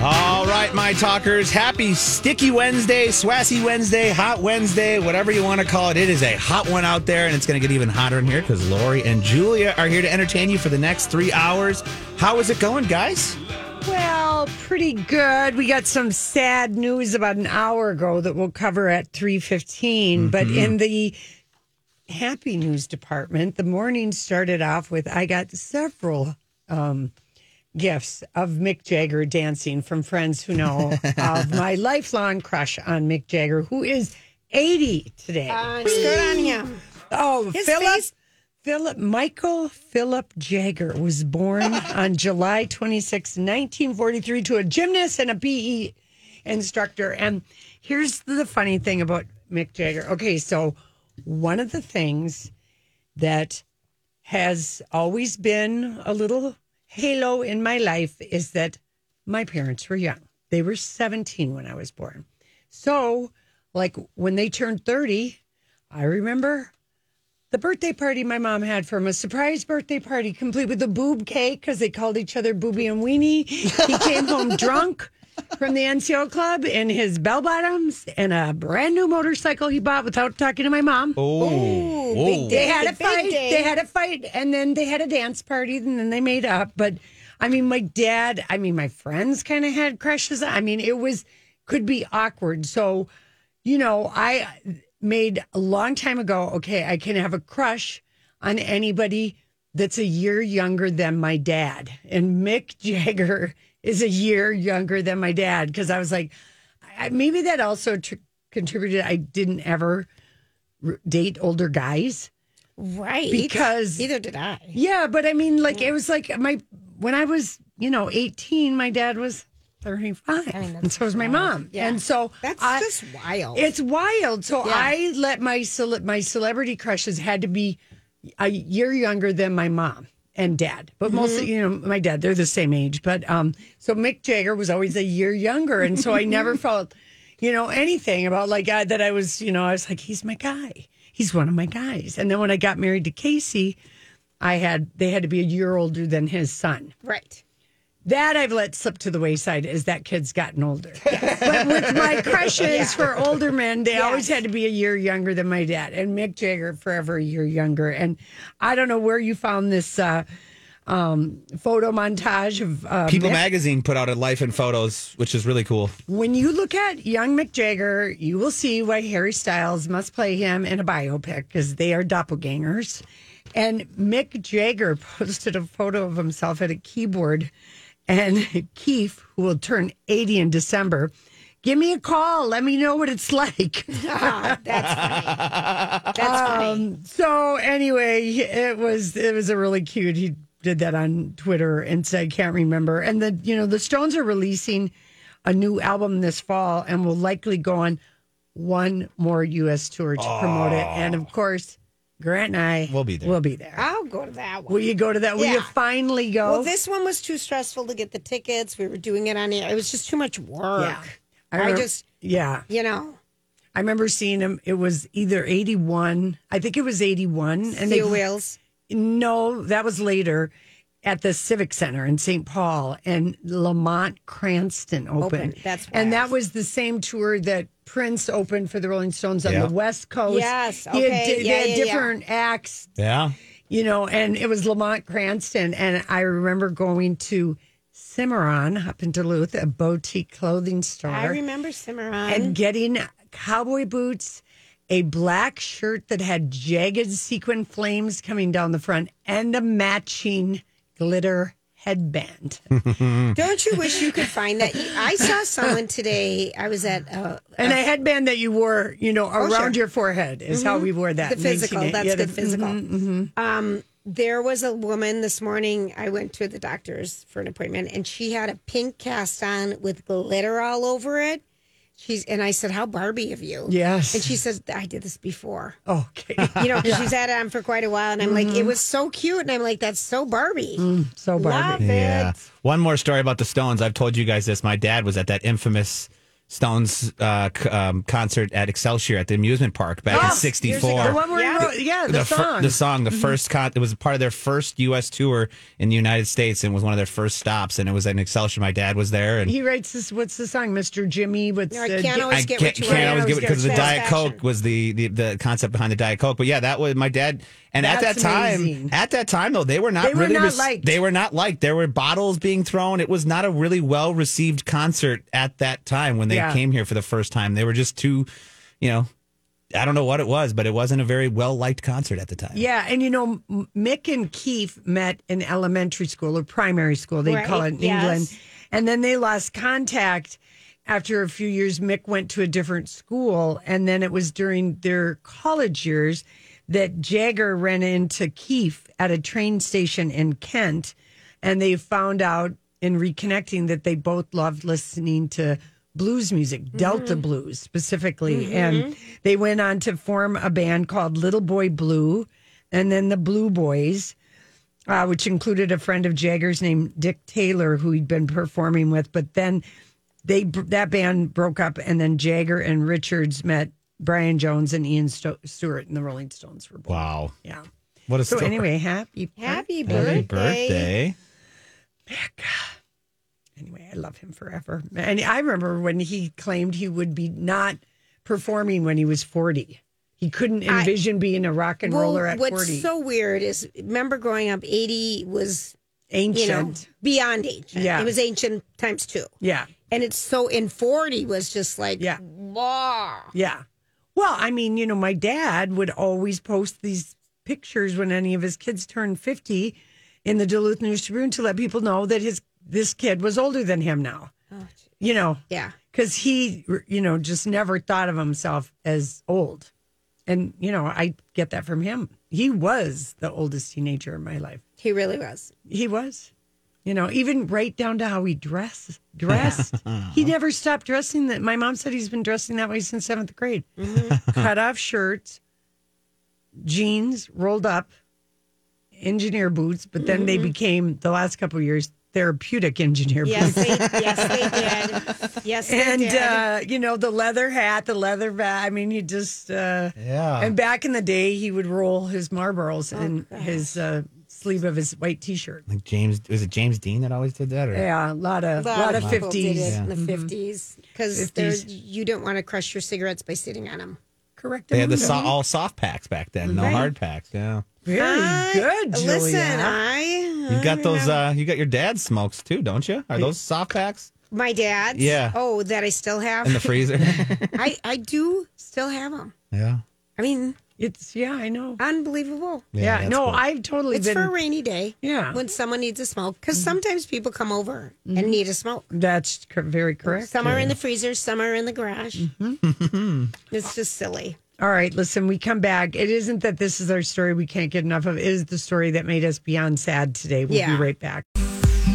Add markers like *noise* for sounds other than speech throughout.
All right, my talkers. Happy Sticky Wednesday, Swassy Wednesday, Hot Wednesday, whatever you want to call it. It is a hot one out there, and it's going to get even hotter in here because Lori and Julia are here to entertain you for the next three hours. How is it going, guys? Well, pretty good. We got some sad news about an hour ago that we'll cover at 3:15, but in the happy news department, the morning started off with I got several um, gifts of Mick Jagger dancing from friends who know *laughs* of my lifelong crush on Mick Jagger, who is 80 today. Good on him. Oh, His Philip. face- Philip Michael Philip Jagger was born *laughs* on July 26, 1943, to a gymnast and a PE instructor. And here's the funny thing about Mick Jagger. Okay, so one of the things that has always been a little halo in my life is that my parents were young. They were 17 when I was born. So, like when they turned 30, I remember the birthday party my mom had for him, a surprise birthday party complete with a boob cake because they called each other Booby and Weenie. He came home *laughs* drunk from the NCO club in his bell bottoms and a brand new motorcycle he bought without talking to my mom. Oh, oh. big They had a big fight. day. They had a fight, and then they had a dance party, and then they made up. But I mean, my dad, I mean, my friends kind of had crushes. I mean, it was could be awkward. So, you know, I made a long time ago. Okay, I can have a crush on anybody that's a year younger than my dad, and Mick Jagger is a year younger than my dad because I was like, I, maybe that also tr- contributed. I didn't ever r- date older guys. Right. Because- either did I. Yeah, but I mean, like it was like my when I was, you know, eighteen, my dad was thirty-five, I mean, and so was my mom, Yeah. and so That's I- just wild. It's wild. So Yeah. I let my cele- my celebrity crushes had to be a year younger than my mom and dad, but mostly, Mm-hmm. you know, my dad. They're the same age, but um, so Mick Jagger was always a year younger, and so I never *laughs* felt, you know, anything about like uh, that. I was, you know, I was like, he's my guy. He's one of my guys. And then when I got married to Casey, I had they had to be a year older than his son. right. That I've let slip to the wayside as that kid's gotten older. *laughs* but with my crushes for older men, they always had to be a year younger than my dad. And Mick Jagger, forever a year younger. And I don't know where you found this uh, um, photo montage of uh, People Mick. Magazine put out a life in photos, which is really cool. When you look at young Mick Jagger, you will see why Harry Styles must play him in a biopic because they are doppelgangers. And Mick Jagger *laughs* posted a photo of himself at a keyboard. And *laughs* Keith, who will turn 80 in December, give me a call. Let me know what it's *laughs* like. *laughs* Ah, that's funny. That's funny. Um, so anyway, it was it was a really cute. He did that on Twitter and said, can't remember. And the you know the Stones are releasing a new album this fall and will likely go on one more U.S. tour to promote it. And of course, Grant and I We'll be there. We'll be there. I'll go to that one. Will you go to that? Will you Yeah. finally go? Well, this one was too stressful to get the tickets. We were doing it on air. It was just too much work. Yeah. I, remember- just, yeah. you know, I remember seeing him. It was either eighty one. I think it was eighty one. And they Steel wheels. No, that was later at the Civic Center in St. Paul, and Lamont Cranston opened. Opened. That's and that was the same tour that Prince opened for the Rolling Stones on Yeah. the West Coast. Yes, He had okay. di- they Yeah, had yeah, yeah. different acts, Yeah. you know, and it was Lamont Cranston, and I remember going to Cimarron up in Duluth, a boutique clothing store. I remember Cimarron. and getting cowboy boots, a black shirt that had jagged sequin flames coming down the front, and a matching glitter headband. *laughs* Don't you wish you could find that? I saw someone today. I was at uh, and a headband that you wore, you know, around sure. your forehead is how we wore that. the physical. 1980. That's Yeah, good the- physical. mhm, mhm. Um, there was a woman this morning. I went to the doctor's for an appointment, and she had a pink cast on with glitter all over it. She's and I said, "How Barbie of you?" Yes. and she says, "I did this before." Okay. You know, 'cause she's *laughs* had it on for quite a while, and I'm like, "It mm-hmm. was so cute," and I'm like, "That's so Barbie." Mm, so Barbie. Love Yeah. it. One more story about the Stones. I've told you guys this. My dad was at that infamous Stones uh, c- um, concert at Excelsior at the amusement park back in Oh, '64. The one where Yeah. wrote, yeah, the, fir- song. the song, the first con- it was part of their first U.S. tour in the United States, and was one of their first stops. And it was at Excelsior. My dad was there, and he writes this. What's the song, Mister Jimmy? What's No, I can't Gi- always I get can't, what you can't always give it because the Diet Coke was the, the the concept behind the Diet Coke. But yeah, that was my dad. And at That's that time, amazing. at that time though, they were not They were really not rec- liked. They were not liked. There were bottles being thrown. It was not a really well received concert at that time when they Yeah. came here for the first time. They were just too, you know, I don't know what it was, but it wasn't a very well liked concert at the time. Yeah, and you know, Mick and Keith met in elementary school or primary school, they would call it in yes. England. And then they lost contact after a few years. Mick went to a different school. And then it was during their college years that Jagger ran into Keith at a train station in Kent. And they found out in reconnecting that they both loved listening to blues music, Delta blues specifically. And they went on to form a band called Little Boy Blue and then the Blue Boys, uh, which included a friend of Jagger's named Dick Taylor, who he'd been performing with. But then they that band broke up, and then Jagger and Richards met Brian Jones and Ian Sto- Stewart, and the Rolling Stones were born. Wow. Yeah. What a So story. anyway, happy Happy Happy birthday. birthday. Anyway, I love him forever. And I remember when he claimed he would be not performing when he was 40. He couldn't I- envision being a rock and roller at what's 40. so weird is remember growing up, 80 was, Ancient. you know, beyond ancient. Yeah. It was ancient times two. yeah. And it's so, in 40 was just like, Yeah. wow. Yeah. Well, I mean, you know, my dad would always post these pictures when any of his kids turned 50 in the Duluth News Tribune to let people know that his this kid was older than him now. Oh, you know, Yeah. because he, you know, just never thought of himself as old. And, you know, I get that from him. He was the oldest teenager in my life. He really was. He was. You know, even right down to how he dressed. Dressed. *laughs* Uh-huh. he never stopped dressing that. My mom said he's been dressing that way since seventh grade. Mm-hmm. *laughs* Cut off shirts, jeans rolled up, engineer boots, but then they mm-hmm. became the last couple of years therapeutic engineer Yes, boots. they, yes, they *laughs* did. Yes, they And did. uh, you know the leather hat, the leather bag. I mean, he just uh, Yeah. And back in the day, he would roll his Marlboros Oh, in his uh, sleeve of his white T-shirt. Like James, was it James Dean that always did that? Or? Yeah, a lot of a lot, of people did fifties. it in the 50s because 50s. you didn't want to crush your cigarettes by sitting on them. Correct. They had the so- all soft packs back then, no Right. hard packs. Yeah, Very I- good, Julia. Listen, I you got those. uh You got your dad's smokes too, don't you? Are those soft packs my dad's. Yeah. Oh, that I still have. in the freezer? *laughs* *laughs* I I do still have them. yeah. I mean, it's yeah, I know. unbelievable. Yeah, that's no, cool. I've totally It's been. for a rainy day. Yeah. When someone needs a smoke, because sometimes people come over and need a smoke. that's cor- very correct. Some are in the freezer, some are in the garage. Mm-hmm. *laughs* it's just silly. All right, listen, we come back. It isn't that this is our story we can't get enough of. It is the story that made us beyond sad today. We'll Yeah. be right back.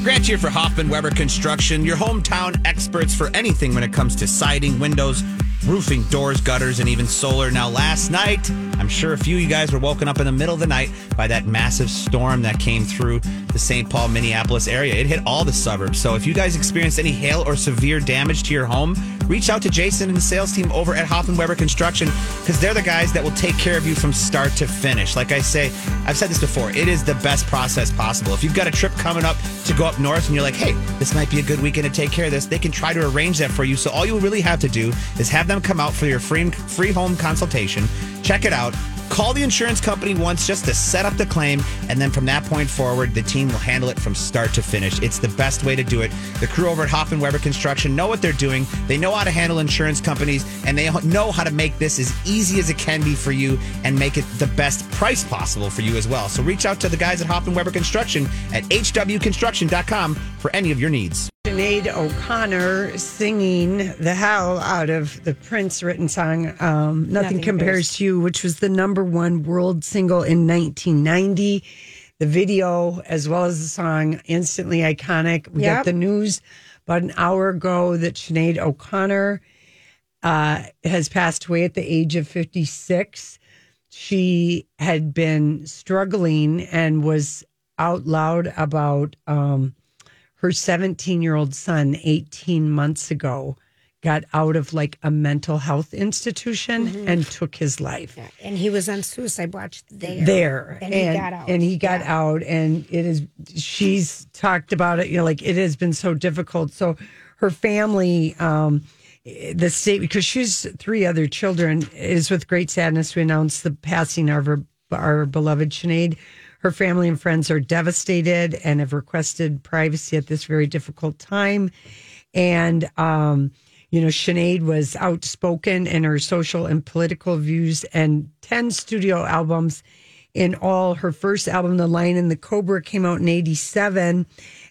Grant here for Hoffman Weber Construction, your hometown experts for anything when it comes to siding, windows, roofing, doors, gutters, and even solar. Now, last night, I'm sure a few of you guys were woken up in the middle of the night by that massive storm that came through the St. Paul, Minneapolis area. It hit all the suburbs. So, if you guys experienced any hail or severe damage to your home, reach out to Jason and the sales team over at Hoffman Weber Construction because they're the guys that will take care of you from start to finish. Like I say, I've said this before, it is the best process possible. If you've got a trip coming up to go up north and you're like, hey, this might be a good weekend to take care of this, they can try to arrange that for you. So all you really have to do is have them come out for your free free home consultation. Check it out. Call the insurance company once just to set up the claim, and then from that point forward, the team will handle it from start to finish. It's the best way to do it. The crew over at Hoffman Weber Construction know what they're doing. They know how to handle insurance companies, and they know how to make this as easy as it can be for you and make it the best price possible for you as well. So reach out to the guys at Hoffman Weber Construction at hwconstruction.com for any of your needs. Sinead O'Connor singing the hell out of the Prince written song um, Nothing, Nothing Compares, Compares to You, which was the number one world single in 1990. The video, as well as the song, instantly iconic. We yep. got the news about an hour ago that Sinead O'Connor uh, has passed away at the age of 56. She had been struggling and was out loud about. Um, her 17 year old son 18 months ago got out of like a mental health institution mm-hmm. and took his life. Yeah. And he was on suicide watch there. There. And, and he got out. And he got yeah. out. And it is, she's talked about it, you know, like it has been so difficult. So her family, um, the state, because she's three other children, is with great sadness we announce the passing of our, our beloved Sinead her family and friends are devastated and have requested privacy at this very difficult time. And, um, you know, Sinead was outspoken in her social and political views and 10 studio albums in all. Her first album, The Lion and the Cobra, came out in 87.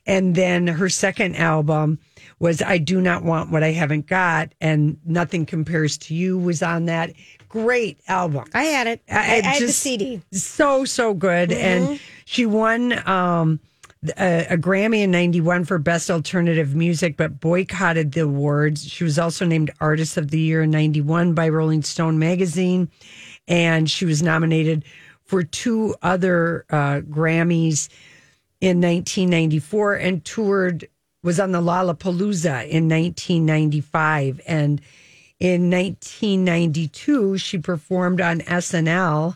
And then her second album was I Do Not Want What I Haven't Got. And Nothing Compares to You was on that great album. I had it. I, I, I had the CD. So so good, mm-hmm. and she won um, a, a, Grammy in '91 for Best Alternative Music, but boycotted the awards. She was also named Artist of the Year in '91 by Rolling Stone magazine, and she was nominated for two other uh, Grammys in 1994 and toured was on the Lollapalooza in 1995 and in 1992, she performed on SNL,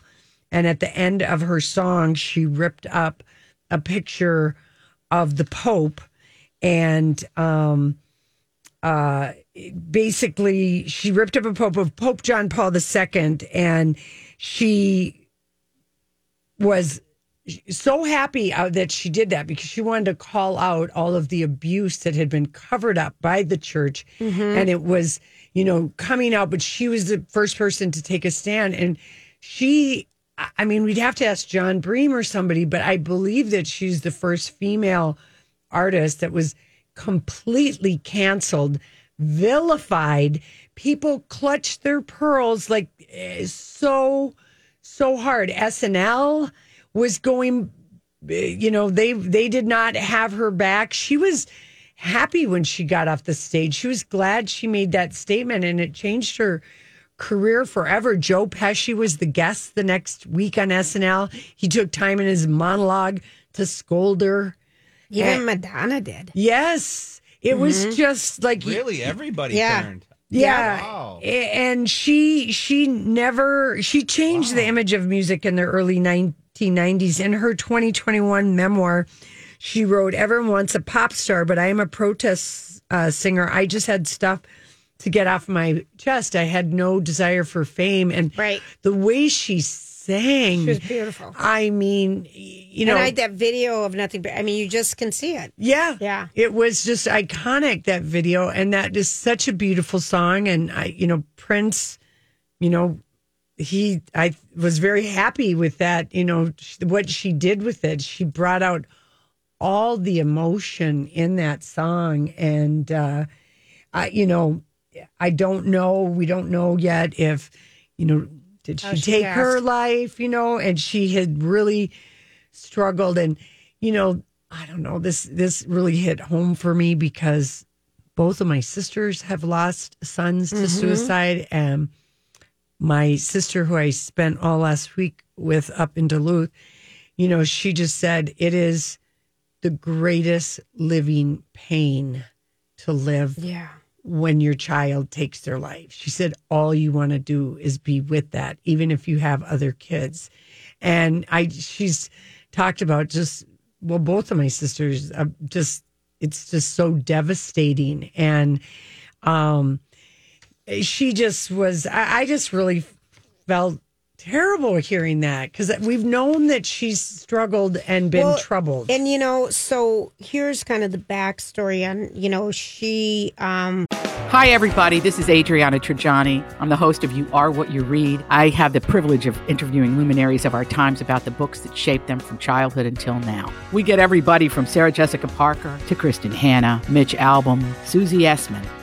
and at the end of her song, she ripped up a picture of the Pope, and um, uh, basically, she ripped up a Pope of Pope John Paul II, and she was so happy uh, that she did that because she wanted to call out all of the abuse that had been covered up by the church, mm-hmm. and it was you know, coming out, but she was the first person to take a stand. And she, I mean, we'd have to ask Jon Bream or somebody, but I believe that she's the first female artist that was completely canceled, vilified. People clutched their pearls like eh, so, so hard. SNL was going, eh, you know, they they did not have her back. She was happy when she got off the stage. She was glad she made that statement and it changed her career forever. Joe Pesci was the guest the next week on SNL. He took time in his monologue to scold her. Even and, Madonna did. Yes. It mm-hmm. was just like really everybody yeah. turned. Yeah. Wow. And she she never she changed wow. the image of music in the early 1990s in her 2021 memoir she wrote, Everyone wants a pop star, but I am a protest uh, singer. I just had stuff to get off my chest. I had no desire for fame. And right. the way she sang, she was beautiful. I mean, you know, and I had that video of nothing but, I mean, you just can see it. Yeah. Yeah. It was just iconic, that video. And that is such a beautiful song. And I, you know, Prince, you know, he, I was very happy with that, you know, what she did with it. She brought out all the emotion in that song. And, uh, I, you know, I don't know. We don't know yet if, you know, did she, oh, she take asked. her life, you know, and she had really struggled. And, you know, I don't know, this, this really hit home for me because both of my sisters have lost sons to mm-hmm. suicide. And my sister, who I spent all last week with up in Duluth, you know, she just said it is the greatest living pain to live yeah. When your child takes their life. She said, all you want to do is be with that, even if you have other kids. And I, she's talked about just, well, both of my sisters, uh, just, it's just so devastating. And, um, she just was, I, I just really felt terrible hearing that because we've known that she's struggled and been Well, troubled. And you know, so here's kind of the backstory on, you know, she um Hi, everybody. This is Adriana Trigiani. I'm the host of You Are What You Read. I have the privilege of interviewing luminaries of our times about the books that shaped them from childhood until now. We get everybody from Sarah Jessica Parker to Kristin Hannah, Mitch Albom, Susie Essman,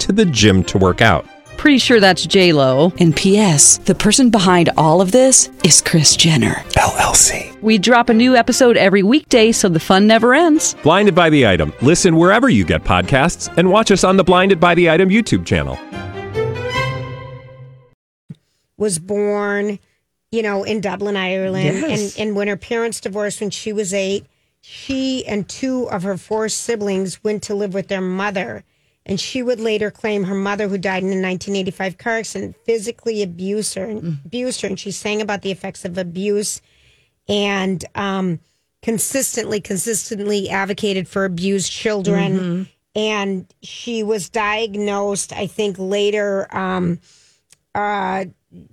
to the gym to work out. Pretty sure that's J Lo. And P.S. The person behind all of this is Kris Jenner. LLC. We drop a new episode every weekday, so the fun never ends. Blinded by the item. Listen wherever you get podcasts, and watch us on the Blinded by the Item YouTube channel. was born, you know, in Dublin, Ireland. Yes. And, and when her parents divorced when she was eight, she and two of her four siblings went to live with their mother. And she would later claim her mother, who died in a 1985 car accident, physically abused her, abused her. And she sang about the effects of abuse and um, consistently, consistently advocated for abused children. And she was diagnosed, I think, later. Um, uh,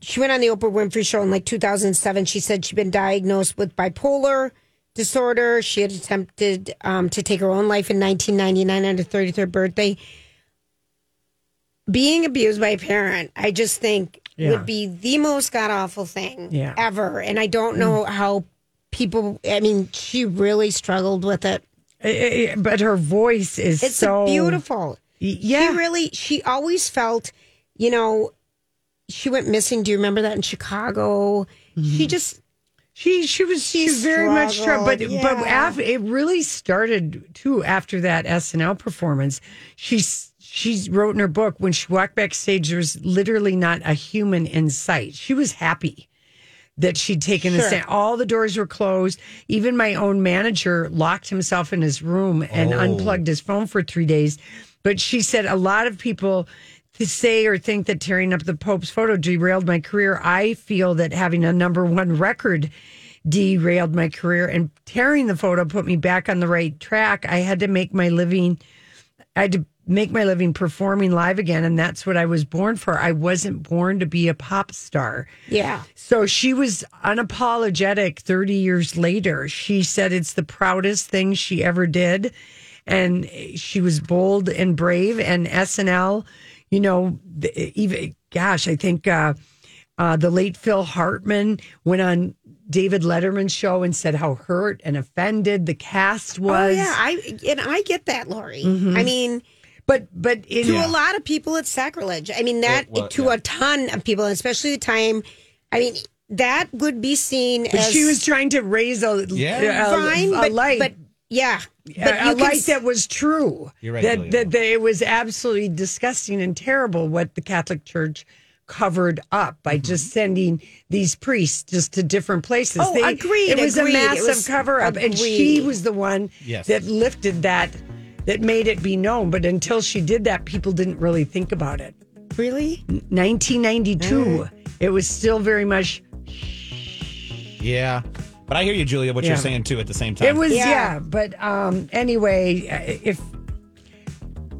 she went on the Oprah Winfrey Show in like 2007. She said she'd been diagnosed with bipolar disorder. She had attempted um, to take her own life in 1999 on her 33rd birthday. Being abused by a parent, I just think Yeah. would be the most god awful thing Yeah. ever. And I don't know how people, I mean, she really struggled with it. Eh, eh, but her voice is It's so beautiful. Yeah. She really, she always felt, you know, she went missing. Do you remember that in Chicago? Mm-hmm. She just, She she was she, She very much troubled, but struggled, but after, it really started too after that SNL performance. She's she wrote in her book when she walked backstage, there was literally not a human in sight. She was happy that she'd taken the stand. All the doors were closed. Even my own manager locked himself in his room and oh. unplugged his phone for three days. But she said a lot of people to say or think that tearing up the Pope's photo derailed my career. I feel that having a number one record derailed my career and tearing the photo put me back on the right track. I had to make my living. I had to make my living performing live again. And that's what I was born for. I wasn't born to be a pop star. yeah. So she was unapologetic 30 years later. She said it's the proudest thing she ever did. And she was bold and brave. And SNL, you know, even, gosh, I think uh, uh, the late Phil Hartman went on David Letterman's show and said how hurt and offended the cast was. Oh, yeah. I, and I get that, Lori. Mm-hmm. I mean, But, but in, to a lot of people, it's sacrilege. I mean, that well, to a ton of people, especially the time, I mean, that would be seen but as she was trying to raise a, Yeah. a, fine, a but, light. but yeah. But a, a you can light s- that was true. You're right, That, Julia. that, that it was absolutely disgusting and terrible what the Catholic Church covered up by mm-hmm. just sending these priests just to different places. Oh, agreed, It was agreed. a massive was cover up, and she was the one Yes. that lifted that, that made it be known. But until she did that, people didn't really think about it. really? 1992, it was still very much. Yeah. But I hear you, Julia, what Yeah. you're saying too at the same time. It was Yeah. yeah, but um anyway, uh, if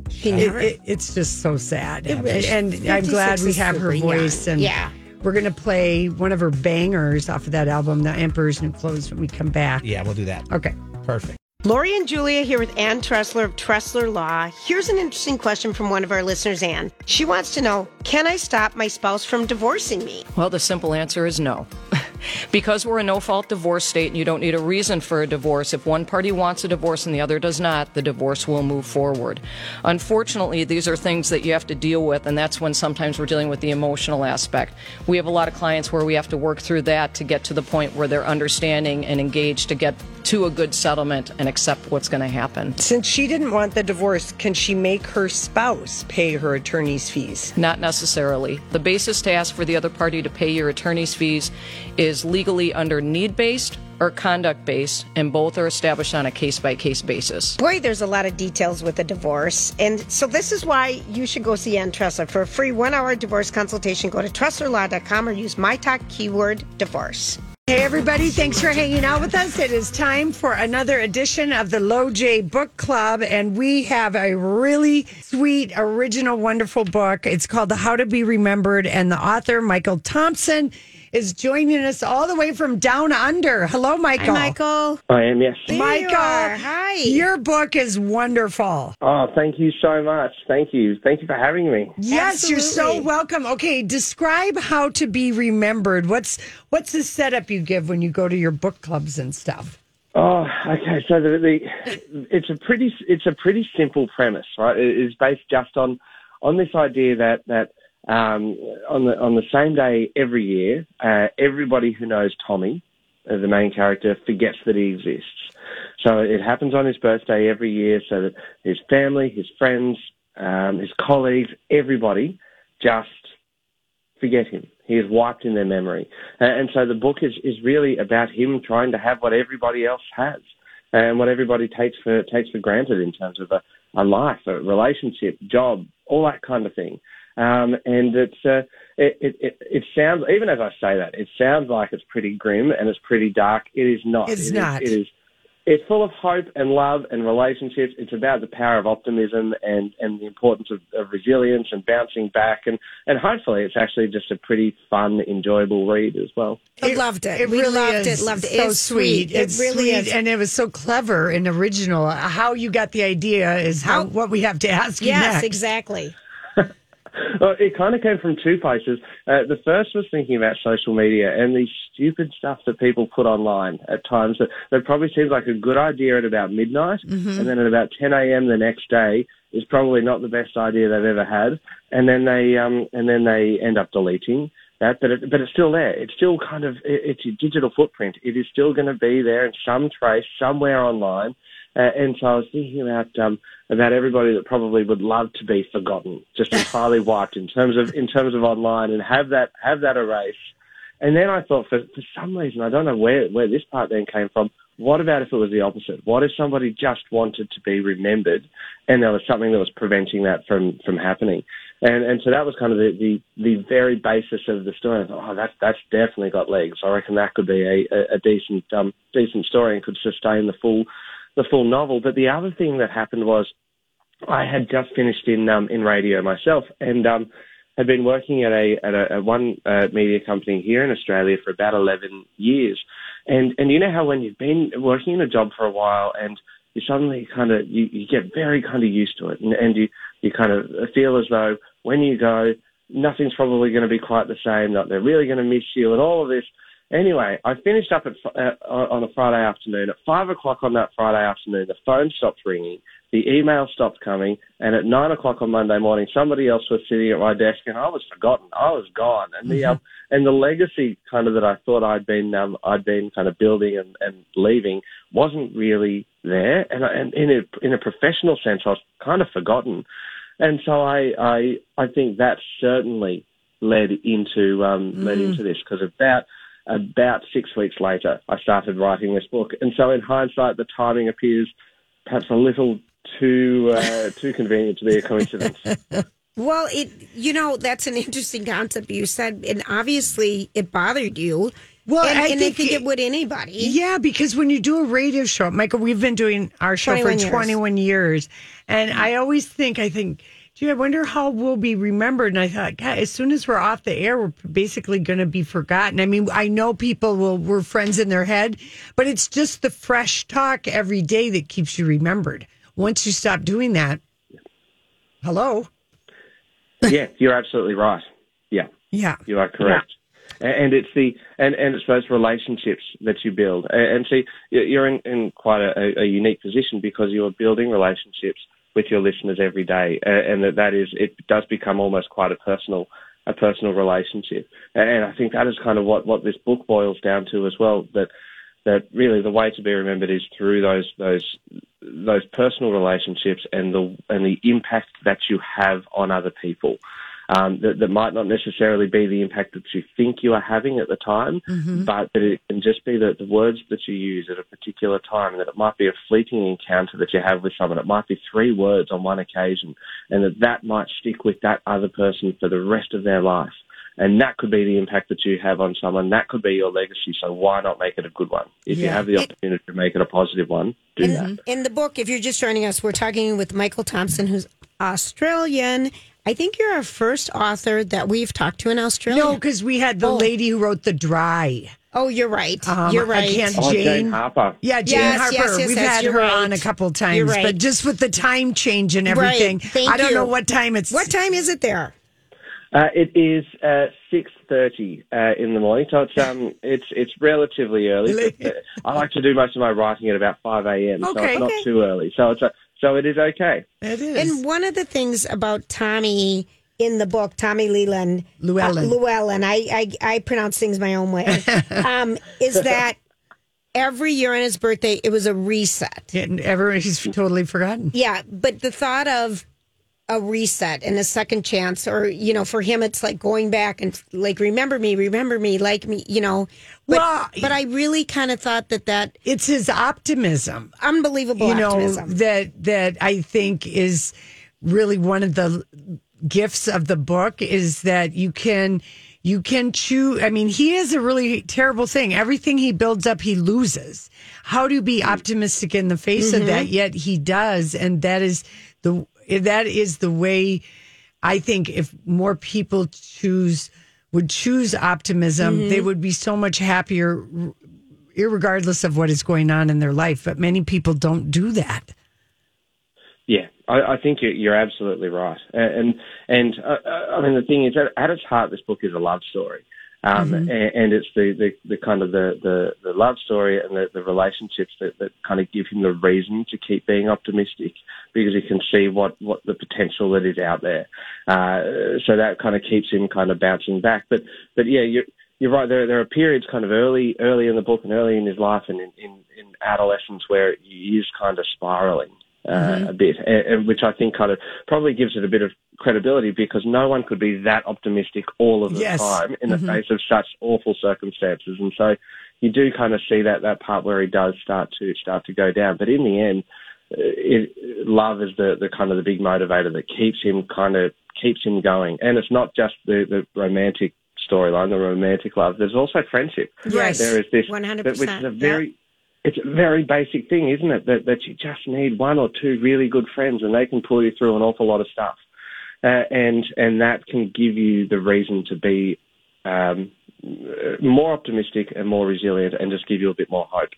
She It, never. it, it's just so sad. was- and I'm glad we have her super young. voice. And Yeah. we're going to play one of her bangers off of that album, The Emperor's New Clothes, when we come back. yeah, we'll do that. Okay. Perfect. Lori and Julia here with Ann Tressler of Tressler Law. Here's an interesting question from one of our listeners, Ann. She wants to know Can I stop my spouse from divorcing me? Well, the simple answer is no. *laughs* because we're a no fault divorce state and you don't need a reason for a divorce, if one party wants a divorce and the other does not, the divorce will move forward. Unfortunately, these are things that you have to deal with, and that's when sometimes we're dealing with the emotional aspect. We have a lot of clients where we have to work through that to get to the point where they're understanding and engaged to get to a good settlement and accept what's going to happen. Since she didn't want the divorce, can she make her spouse pay her attorney's fees? Not necessarily. The basis to ask for the other party to pay your attorney's fees is legally under need based or conduct based, and both are established on a case by case basis. Boy, there's a lot of details with a divorce. And so this is why you should go see Ann Tressler. For a free one hour divorce consultation, go to tresslerlaw.com or use my talk keyword divorce. Hey, everybody, thanks for hanging out with us. It is time for another edition of the LOJ Book Club, and we have a really sweet, original, wonderful book. It's called The How to Be Remembered, and the author, Michael Thompson, is joining us all the way from down under. Hello, Michael. Hi, Michael. I am, yes. There Michael, you are. Hi. your book is wonderful. Oh, thank you so much. Thank you. Thank you for having me. Yes, you're so welcome. Okay, describe how to be remembered. What's what's the setup you give when you go to your book clubs and stuff? Oh, okay. So the, the it's a pretty it's a pretty simple premise, right? It is based just on on this idea that that um, on the on the same day every year, uh, everybody who knows Tommy, uh, the main character, forgets that he exists. So it happens on his birthday every year, so that his family, his friends, um, his colleagues, everybody just forget him. He is wiped in their memory. Uh, and so the book is, is really about him trying to have what everybody else has and what everybody takes for, takes for granted in terms of a, a life, a relationship, job, all that kind of thing. Um, and it's, uh, it, it, it, it sounds, even as I say that, it sounds like it's pretty grim and it's pretty dark. It is not. It's It is- not. it is it's full of hope and love and relationships. It's about the power of optimism and, and the importance of, of resilience and bouncing back. And, and hopefully it's actually just a pretty fun, enjoyable read as well. I loved it. It we really loved is it. Loved it. So It's sweet. It's it really sweet, is. and it was so clever and original. How you got the idea is how How- what we have to ask you yes, next. exactly. Well, *laughs* it kind of came from two places. Uh, the first was thinking about social media and the stupid stuff that people put online at times that, that probably seems like a good idea at about midnight, and then at about 10 a.m. the next day is probably not the best idea they've ever had, and then they um, and then they end up deleting that, but it, but it's still there. It's still kind of it, it's your digital footprint. It is still going to be there in some trace somewhere online. Uh, and so I was thinking about um, about everybody that probably would love to be forgotten, just entirely wiped in terms of in terms of online, and have that have that erase. And then I thought, for for some reason, I don't know where where this part then came from. What about if it was the opposite? What if somebody just wanted to be remembered, and there was something that was preventing that from from happening? And and so that was kind of the the, the very basis of the story. I thought, oh, that's that's definitely got legs. I reckon that could be a, a, a decent um, decent story and could sustain the full the full novel. But the other thing that happened was I had just finished in um, in radio myself and um, had been working at a at a, a one uh, media company here in Australia for about eleven years. And and you know how when you've been working in a job for a while and you suddenly kind of you, you get very kind of used to it and, and you you kind of feel as though when you go nothing's probably going to be quite the same that they're really going to miss you and all of this Anyway, I finished up at, uh, on a Friday afternoon. At five o'clock on that Friday afternoon, the phone stopped ringing, the email stopped coming, and at nine o'clock on Monday morning, somebody else was sitting at my desk, and I was forgotten. I was gone, and the um, and the legacy kind of that I thought I'd been um, I'd been kind of building and, and leaving wasn't really there, and, I, and in a in a professional sense, I was kind of forgotten, and so I I I think that certainly led into um, led into this because about about six weeks later, I started writing this book. And so, in hindsight, the timing appears perhaps a little too uh, *laughs* too convenient to be a coincidence. *laughs* Well, it you know that's an interesting concept you said, and obviously it bothered you. Well, and, I and think I think it- it would anybody. Yeah, because when you do a radio show, Michael, we've been doing our show 21 for years. 21 years. And I always think, I think, gee, I wonder how we'll be remembered. And I thought, God, as soon as we're off the air, we're basically going to be forgotten. I mean, I know people will, we're friends in their head, but it's just the fresh talk every day that keeps you remembered. Once you stop doing that, hello? yeah, you're absolutely right. Yeah, Yeah. you are correct. A- And it's the and, and it's those relationships that you build. And see, you're in, in quite a, a unique position because you're building relationships with your listeners every day, A- and that that is it does become almost quite a personal a personal relationship. And I think that is kind of what what this book boils down to as well. That that really the way to be remembered is through those those those personal relationships and the and the impact that you have on other people. Um, that, that might not necessarily be the impact that you think you are having at the time, Mm-hmm. but that it can just be the, the words that you use at a particular time, and that it might be a fleeting encounter that you have with someone. It might be three words on one occasion, and that that might stick with that other person for the rest of their life. And that could be the impact that you have on someone. That could be your legacy. So why not make it a good one? If you have the opportunity to make it a positive one, do that. In the book, if you're just joining us, we're talking with Michael Thompson, who's Australian. I think you're our first author that we've talked to in Australia. No, because we had the Oh. lady who wrote The Dry. Oh, you're right. Um, you're right. I can't, Oh, Jane, Jane Harper. Yeah, Jane Yes, Harper. yes, yes, We've yes, had her right. on a couple times, You're right. but just with the time change and Right. everything, Thank I don't you. know what time it's. What time is it there? Uh, it is uh, six thirty uh, in the morning, so it's um it's it's relatively early. But, uh, I like to do most of my writing at about five a.m., so Okay. it's not Okay. too early. So it's a, so it is okay. It is. And one of the things about Tommy in the book, Tommy Leland, Llewellyn. uh, Llewellyn, I, I I pronounce things my own way, *laughs* um, is that every year on his birthday it was a reset. and everyone, he's totally forgotten. Yeah, but the thought of a reset and a second chance, or you know, for him, it's like going back and like remember me, remember me, like me, you know. But Well, but I really kind of thought that that It's his optimism. unbelievable you know optimism. that that I think is really one of the gifts of the book is that you can you can choose. I mean, he is a really terrible thing. Everything he builds up, he loses. How to be mm-hmm. optimistic in the face of that? Mm-hmm. Yet he does, and that is the that is the way. I think if more people choose would choose optimism, they would be so much happier irregardless of what is going on in their life. But many people don't do that. Yeah, I, I think you're, you're absolutely right. And and uh, I mean the thing is, at, at its heart, this book is a love story, um, and, and it's the, the, the kind of the, the, the love story and the, the relationships that, that kind of give him the reason to keep being optimistic because he can see what, what the potential that is out there. Uh, so that kind of keeps him kind of bouncing back. But but yeah, you're you're right. There there are periods kind of early early in the book and early in his life and in, in, in adolescence where he is kind of spiraling uh, a bit, and, and which I think kind of probably gives it a bit of credibility because no one could be that optimistic all of the Yes. time in the face of such awful circumstances. And so you do kind of see that that part where he does start to start to go down. But in the end, uh, it, love is the, the kind of the big motivator that keeps him kind of keeps him going. And it's not just the, the romantic storyline, the romantic love. There's also friendship. Yes. There is this, 100%, which is a very it's a very basic thing, isn't it? That that you just need one or two really good friends, and they can pull you through an awful lot of stuff, uh, and and that can give you the reason to be um, more optimistic and more resilient, and just give you a bit more hope.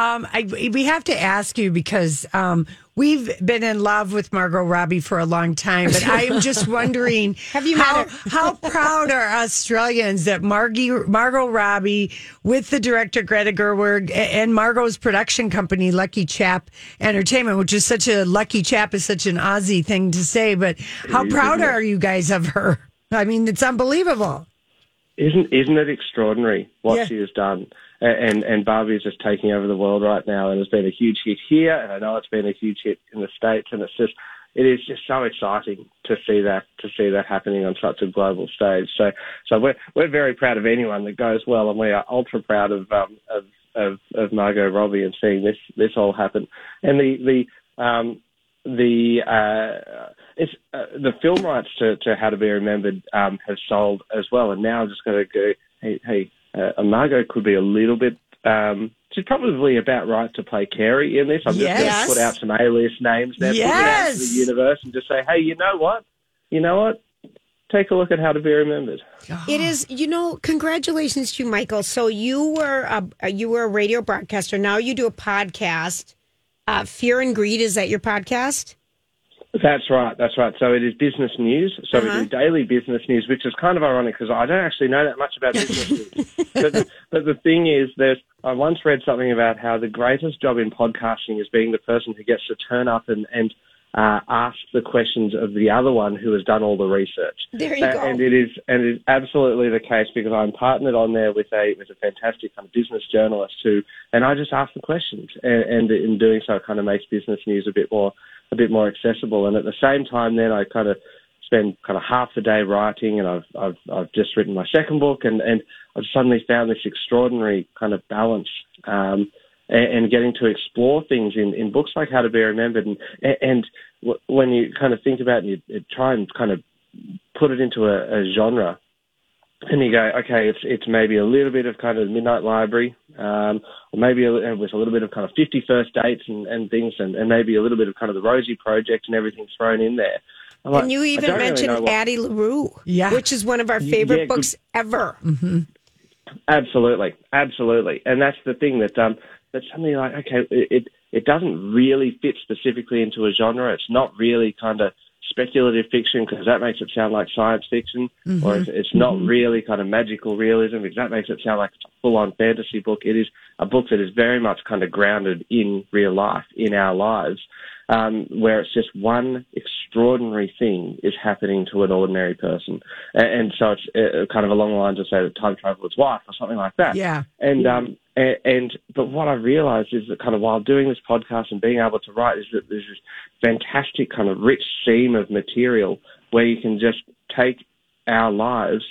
Um, I, we have to ask you because um, we've been in love with Margot Robbie for a long time, but I am just *laughs* wondering Have you how, how proud are Australians that Margie, Margot Robbie with the director Greta Gerwig and Margot's production company Lucky Chap Entertainment, which is such a Lucky Chap is such an Aussie thing to say, but how proud are you guys of her? I mean, it's unbelievable. Isn't isn't it extraordinary what Yeah. she has done? And and Barbie is just taking over the world right now, and it's been a huge hit here, and I know it's been a huge hit in the states, and it's just it is just so exciting to see that to see that happening on such a global stage. So so we're we're very proud of anyone that goes well, and we are ultra proud of um, of, of of Margot Robbie and seeing this this all happen, and the the um, the uh, it's uh, the film rights to, to How to Be Remembered um, have sold as well, and now I'm just going to go. Hey, hey, uh, Margot could be a little bit. Um, she's probably about right to play Carrie in this. I'm just Yes. going to put out some A-list names there, put it out to Yes. the universe, and just say, hey, you know what? You know what? Take a look at How to Be Remembered. It is, you know, congratulations to you, Michael. So you were a, you were a radio broadcaster. Now you do a podcast. Uh, Fear and Greed is that your podcast? That's right. That's right. So it is business news. So Uh-huh. we do daily business news, which is kind of ironic because I don't actually know that much about business news. *laughs* But the, but the thing is, there's I once read something about how the greatest job in podcasting is being the person who gets to turn up and and uh, ask the questions of the other one who has done all the research. There you Uh, go. And it is, and it is absolutely the case because I'm partnered on there with a with a fantastic kind of business journalist who, and I just ask the questions, and, and in doing so, it kind of makes business news a bit more a bit more accessible. And at the same time, then I kind of spend kind of half the day writing, and I've I've I've just written my second book, and and I've suddenly found this extraordinary kind of balance. Um, and, getting to explore things in, in books like How to Be Remembered, and and when you kind of think about it, and you try and kind of put it into a, a genre, and you go, okay, it's it's maybe a little bit of kind of Midnight Library, um, or maybe a, with a little bit of kind of Fifty First Dates and, and things, and, and maybe a little bit of kind of the Rosie Project and everything thrown in there. I'm like, and you even don't really mentioned what- Addie LaRue, Yeah. which is one of our favorite yeah, good- books ever. Absolutely, absolutely, and that's the thing that um that something like okay, it it, it doesn't really fit specifically into a genre. It's not really kind of speculative fiction because that makes it sound like science fiction, or mm-hmm. it's, it's not mm-hmm. really kind of magical realism because that makes it sound like it's a full-on fantasy book. It is a book that is very much kind of grounded in real life, in our lives, um, where it's just one extraordinary thing is happening to an ordinary person, and, and so it's uh, kind of along the lines of say the time traveler's wife or something like that. Yeah. And um and, and but what I realised is that kind of while doing this podcast and being able to write is that there's this fantastic kind of rich seam of material where you can just take our lives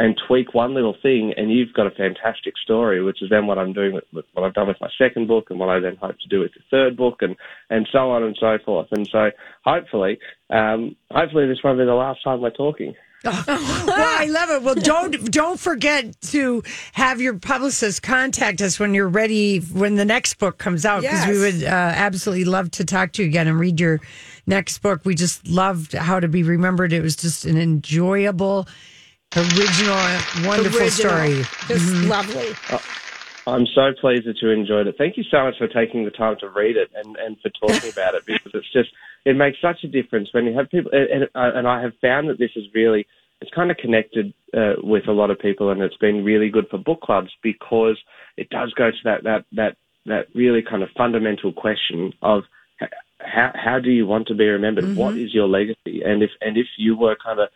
and tweak one little thing, and you've got a fantastic story, which is then what I'm doing with, with what I've done with my second book, and what I then hope to do with the third book, and and so on and so forth. And so hopefully, um, hopefully this won't be the last time we're talking. *laughs* well, I love it. Well, don't don't forget to have your publicist contact us when you're ready when the next book comes out because we would uh, absolutely love to talk to you again and read your next book. We just loved how to be remembered. It was just an enjoyable, original, wonderful Original. story. Just mm-hmm. lovely. Uh, I'm so pleased that you enjoyed it. Thank you so much for taking the time to read it and, and for talking *laughs* about it because it's just it makes such a difference when you have people and, and uh, and I have found that this is really it's kind of connected uh, with a lot of people and it's been really good for book clubs because it does go to that that that that really kind of fundamental question of how how do you want to be remembered? Mm-hmm. What is your legacy? And if and if you were kind of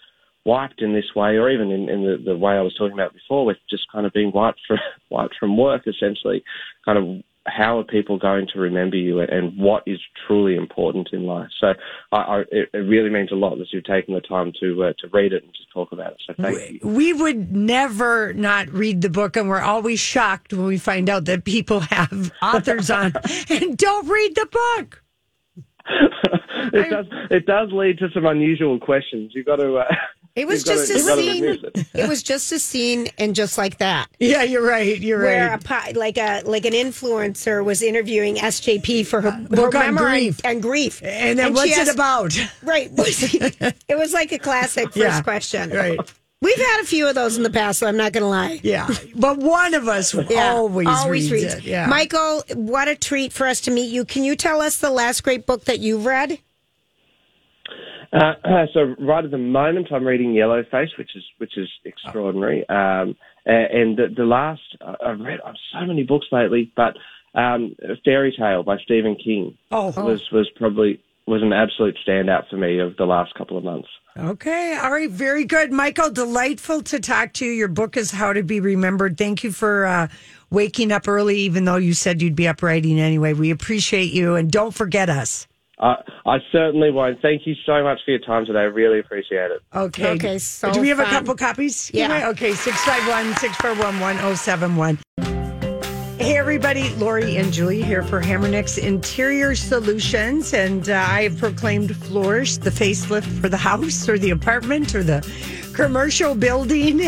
wiped in this way, or even in, in the, the way I was talking about before, with just kind of being wiped from *laughs* wiped from work, essentially, kind of how are people going to remember you, and what is truly important in life? So, I, I, it, it really means a lot that you've taken the time to uh, to read it and to talk about it. So, thank you. We would never not read the book, and we're always shocked when we find out that people have *laughs* authors on and don't read the book. *laughs* it does it does lead to some unusual questions. You've got to. Uh, It was just to, a you've got to scene. it. It was just a scene, and just like that. *laughs* Yeah, you're right. You're where right. a like a like an influencer was interviewing SJP for her, her book on grief. and grief. and then she what's it about? Right. *laughs* It was like a classic first Yeah, question. right. We've had a few of those in the past, so I'm not going to lie. Yeah, but one of us Yeah, always, reads, it. Yeah, Michael, what a treat for us to meet you. Can you tell us the last great book that you've read? Uh, *clears throat* so right at the moment, I'm reading Yellowface, which is which is extraordinary. Um, and the, the last I- I've read I've so many books lately, but um, Fairy Tale by Stephen King Oh. was was probably was an absolute standout for me of the last couple of months. Okay. All right. Very good. Michael, delightful to talk to you. Your book is How to Be Remembered. Thank you for uh, waking up early, even though you said you'd be up writing anyway. We appreciate you. And don't forget us. I I certainly won't. Thank you so much for your time today. I really appreciate it. Okay. Okay, so Do we have a fun. couple copies? Yeah. Anyway? Okay. 651 641 1071. Hey, everybody. Lori and Julia here for Hamernick's Interior Solutions. And uh, I have proclaimed floors the facelift for the house or the apartment or the commercial building.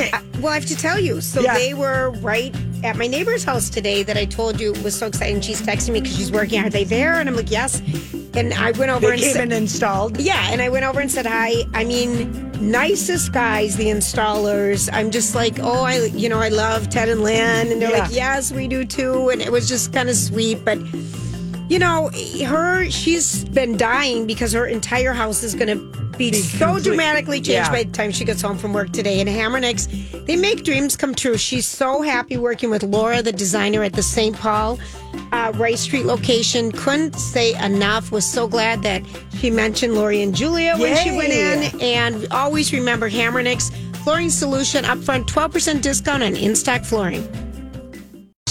Well, I have to tell you. So Yeah. they were right at my neighbor's house today that I told you was so exciting. She's texting me because she's working. Are they there? And I'm like, yes. And I went over They and came said, and installed. Yeah, and I went over and said hi. I mean, nicest guys, the installers. I'm just like, oh, I, you know, I love Ted and Lynn, and they're Yeah. like, yes, we do too. And it was just kind of sweet, but. You know, her, she's been dying because her entire house is going to be, Be so complete- dramatically changed yeah. by the time she gets home from work today. And Hamernick's, they make dreams come true. She's so happy working with Laura, the designer at the St. Paul uh, Rice Street location. Couldn't say enough. Was so glad that she mentioned Lori and Julia when she went in. And always remember Hamernick's Flooring Solution upfront 12% discount on in stock flooring.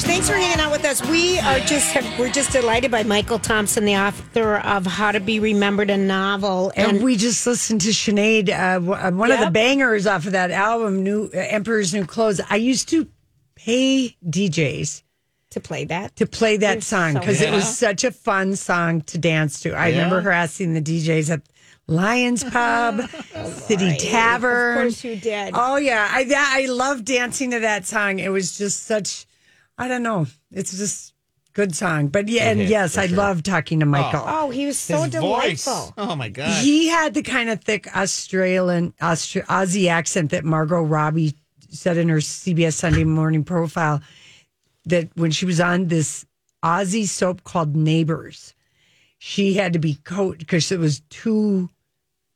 Thanks for hanging out with us. We are just we're just delighted by Michael Thompson, the author of How to Be Remembered, a novel. And, we just listened to Sinead, uh, w- uh, one of the bangers off of that album, "New uh, Emperor's New Clothes." I used to pay DJs to play that to play that You're song so because it was such a fun song to dance to. I Yeah. remember her asking the DJs at Lyon's *laughs* Pub, City Tavern. Of course you did. Oh yeah, I that, I love dancing to that song. It was just such, I don't know, it's just good song. But yeah, and yes, I sure. love talking to Michael. Oh. oh, he was so His voice. delightful. Oh my god. He had the kind of thick Australian Austra- Aussie accent that Margot Robbie said in her CBS Sunday Morning profile that when she was on this Aussie soap called Neighbors, she had to be coat because it was too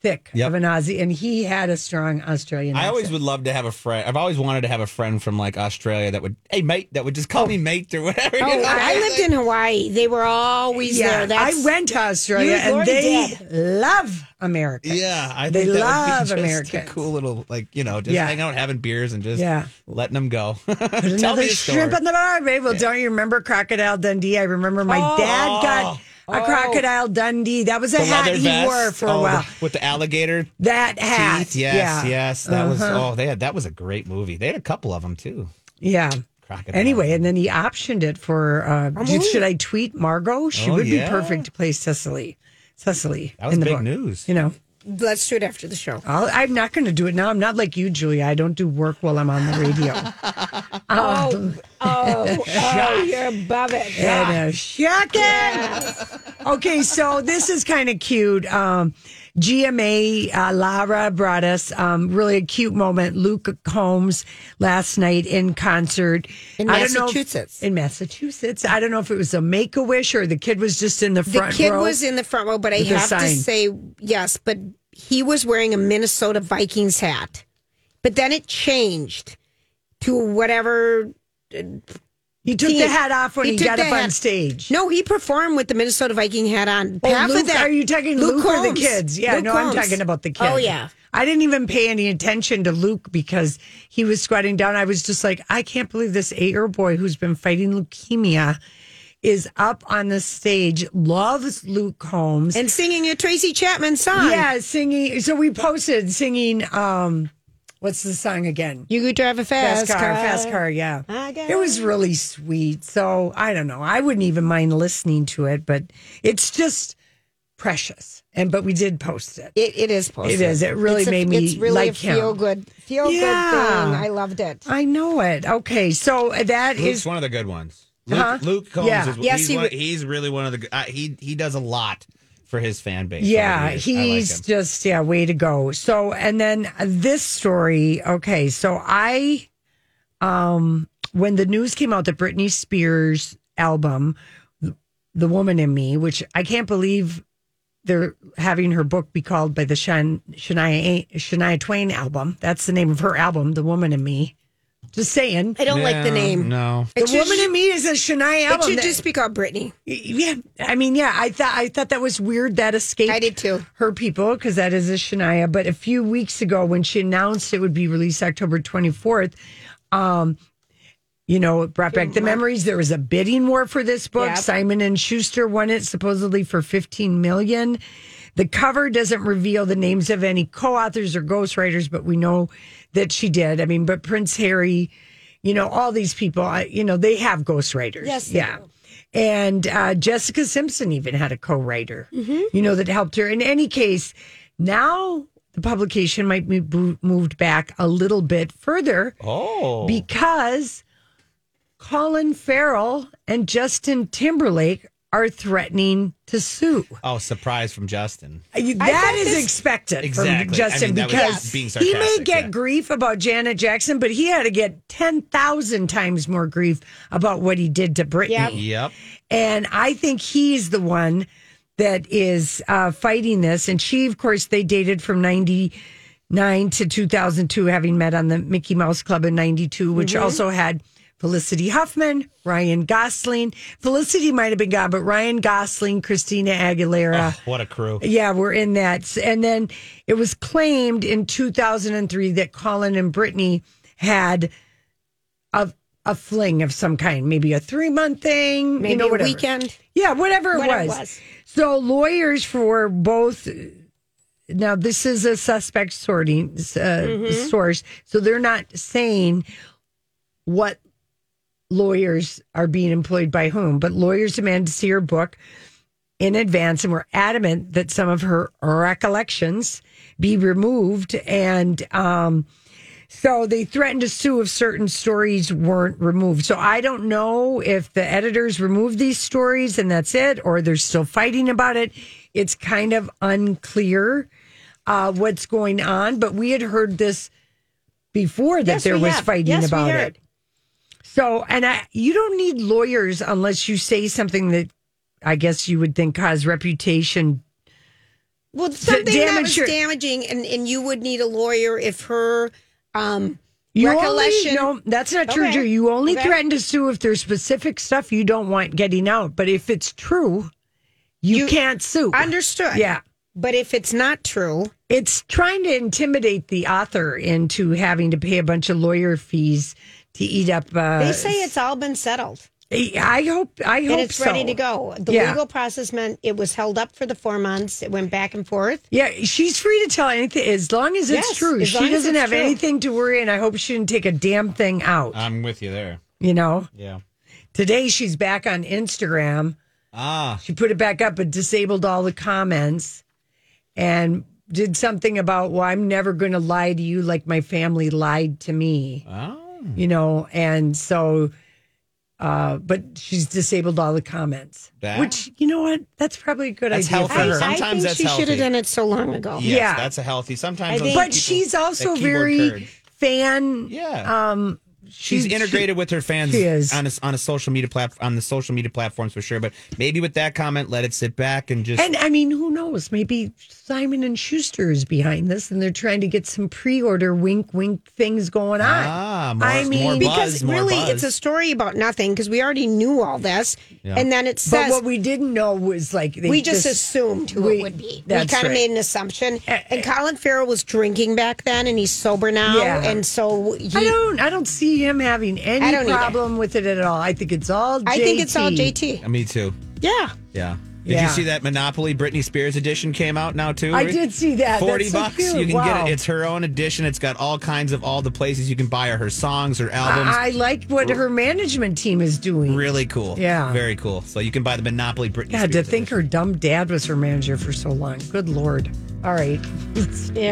thick Yep. of an Aussie, and he had a strong Australian. I always would love to have a friend. I've always wanted to have a friend from like Australia that would, hey mate, that would just call me oh. mate or whatever. you Oh, know? I lived in Hawaii. They were always Yeah, there. That's, I went to Australia, and they did. love America. Yeah, I They that love would be just Americans. a cool little like you know just Yeah. hang out having beers and just Yeah. letting them go. *laughs* Tell Another me a shrimp story. on the bar, babe. Well, don't you remember Crocodile Dundee? I remember my Oh. dad got oh. A Crocodile Dundee. That was a the hat leather he vest wore for oh, a the- while. with the alligator That hat. teeth. Yes, yeah. yes, that was Uh-huh. oh they had that was a great movie. They had a couple of them too. Yeah. Crocodile. Anyway, and then he optioned it for. Uh, should I tweet Margot? She Oh, would yeah? be perfect to play Cecily. Cecily. that was in the big book. news. You know, let's do it after the show. I'll, I'm not going to do it now. I'm not like you, Julia. I don't do work while I'm on the radio. *laughs* Oh, oh, oh, you're above it. and a shocking. Okay, so this is kind of cute. Um, GMA uh, Lara brought us um, really a cute moment. Luke Combs last night in concert In I if- Massachusetts. in Massachusetts, I don't know if it was a Make a Wish or the kid was just in the front. The kid row. was in the front row, but I have to say yes, but he was wearing a Minnesota Vikings hat. But then it changed to whatever. He took the hat off when he, took got up on stage. No, he performed with the Minnesota Viking hat on. Oh, Half Luke, of that. are you talking Luke, or the kids? Yeah, Luke no, I'm talking about the kids. Oh yeah. I didn't even pay any attention to Luke because he was squatting down. I was just like, I can't believe this eight year boy who's been fighting leukemia is up on the stage, loves Luke Combs. And singing a Tracy Chapman song. yeah, singing. So we posted singing, um, what's the song again? You could drive a fast, Fast car, fast car, yeah. I got It was really sweet. So I don't know. I wouldn't even mind listening to it, but it's just precious. And but we did post it. It, it is posted. It is. It really It's a- made me It's really like a feel him. good, feel Yeah. good thing. I loved it. I know it. Okay, so that Luke's is one of the good ones. Luke, Huh? Luke Combs Yeah. is Yes, he's, he one, w- he's really one of the uh, he he does a lot for his fan base. yeah, over the years. I like he's just yeah, way to go. So and then this story, okay, so I um when the news came out that Britney Spears album The Woman in Me, which I can't believe they're having her book be called by the Shan, Shania Shania Twain album. That's the name of her album, The Woman in Me. Just saying. I don't like the name. No, The It should- Woman in Me is a Shania It album. should that- just be called Britney. Yeah, I mean, yeah, I thought I thought that was weird that escaped. I did too. Her people because that is a Shania. But a few weeks ago, when she announced it would be released October twenty fourth, um, you know, it brought back the memories. There was a bidding war for this book. Yep. Simon and Schuster won it supposedly for fifteen million. The cover doesn't reveal the names of any co-authors or ghostwriters, but we know that she did. I mean, but Prince Harry, you know, all these people, you know, they have ghostwriters. Yes, they yeah. And uh, Jessica Simpson even had a co-writer, Mm-hmm. you know, that helped her. In any case, now the publication might be moved back a little bit further oh, because Colin Farrell and Justin Timberlake are threatening to sue. oh, surprise from Justin. That thought this- expected Exactly. from Justin I mean, because being he may get yeah. grief about Janet Jackson, but he had to get 10,000 times more grief about what he did to Britney. Yep. Yep. And I think he's the one that is uh, fighting this. And she, of course, they dated from 99 to 2002, having met on the Mickey Mouse Club in 92, which Mhm. also had Felicity Huffman, Ryan Gosling. Felicity might have been gone, but Ryan Gosling, Christina Aguilera. Oh, what a crew. Yeah, we're in that. And then it was claimed in 2003 that Colin and Britney had a a fling of some kind, maybe a three month thing, Maybe you know, a whatever. weekend. Yeah, whatever it, Whatever it was. was. So lawyers for both. Now this is a suspect sorting uh, Mhm. source, so they're not saying what lawyers are being employed by whom, but lawyers demand to see her book in advance and were adamant that some of her recollections be removed. And um, so they threatened to sue if certain stories weren't removed. So I don't know if the editors removed these stories and that's it, or they're still fighting about it. It's kind of unclear uh, what's going on, but we had heard this before that Yes, there was have. fighting Yes, about it. So, and I, you don't need lawyers unless you say something that I guess you would think cause reputation. Well, something that was your- damaging, and, and you would need a lawyer if her um, You recollection. Only, no, that's not true, Okay. You only Okay. threaten to sue if there's specific stuff you don't want getting out. But if it's true, you, can't sue. Understood. Yeah. But if it's not true, It's trying to intimidate the author into having to pay a bunch of lawyer fees to eat up. Uh, they say it's all been settled. I hope. I hope and it's ready to go. The Yeah. legal process meant it was held up for the four months. It went back and forth. Yeah, she's free to tell anything as long as it's Yes, true. as She doesn't have true. anything to worry, and I hope she didn't take a damn thing out. I'm with you there. you know, Yeah. today she's back on Instagram. Ah. She put it back up, but disabled all the comments and did something about, well, I'm never going to lie to you like my family lied to me. Oh. You know, and so, uh, but she's disabled all the comments, That- which, you know what? That's probably a good That's idea healthy. for her. I- Sometimes I think that's she should have done it so long ago. Yes, Yeah. that's a healthy. Sometimes, think- but people- she's also very courage. fan. Yeah. Um, She's she- integrated with her fans she is. on a, on a social media plat on the social media platforms for sure. But maybe with that comment, let it sit back and just And I mean, who knows? Maybe Simon and Schuster is behind this, and they're trying to get some pre-order wink, wink things going on. Ah, more- I mean, more buzz, Because more really, buzz. it's a story about nothing because we already knew all this. Yeah. And then it but says what we didn't know was like they we just, assumed who we- it would be. We kind of right. made an assumption. And Colin Farrell was drinking back then, and he's sober now. Yeah. And so he, I don't. I don't see him having any I don't either. problem with it at all. I think it's all. I think it's all JT. JT. Uh, me too. Yeah. Yeah. Did Yeah. you see that Monopoly Britney Spears edition came out now too? I did see that. Forty That's so bucks. cute. You can Wow. get it. It's her own edition. It's got all kinds of all the places you can buy her, her songs, her albums. I, I like what her management team is doing. really cool. Yeah. Very cool. So you can buy the Monopoly Britney God, to Spears. think her dumb dad was her manager for so long. Good lord. All right. *laughs* Yeah.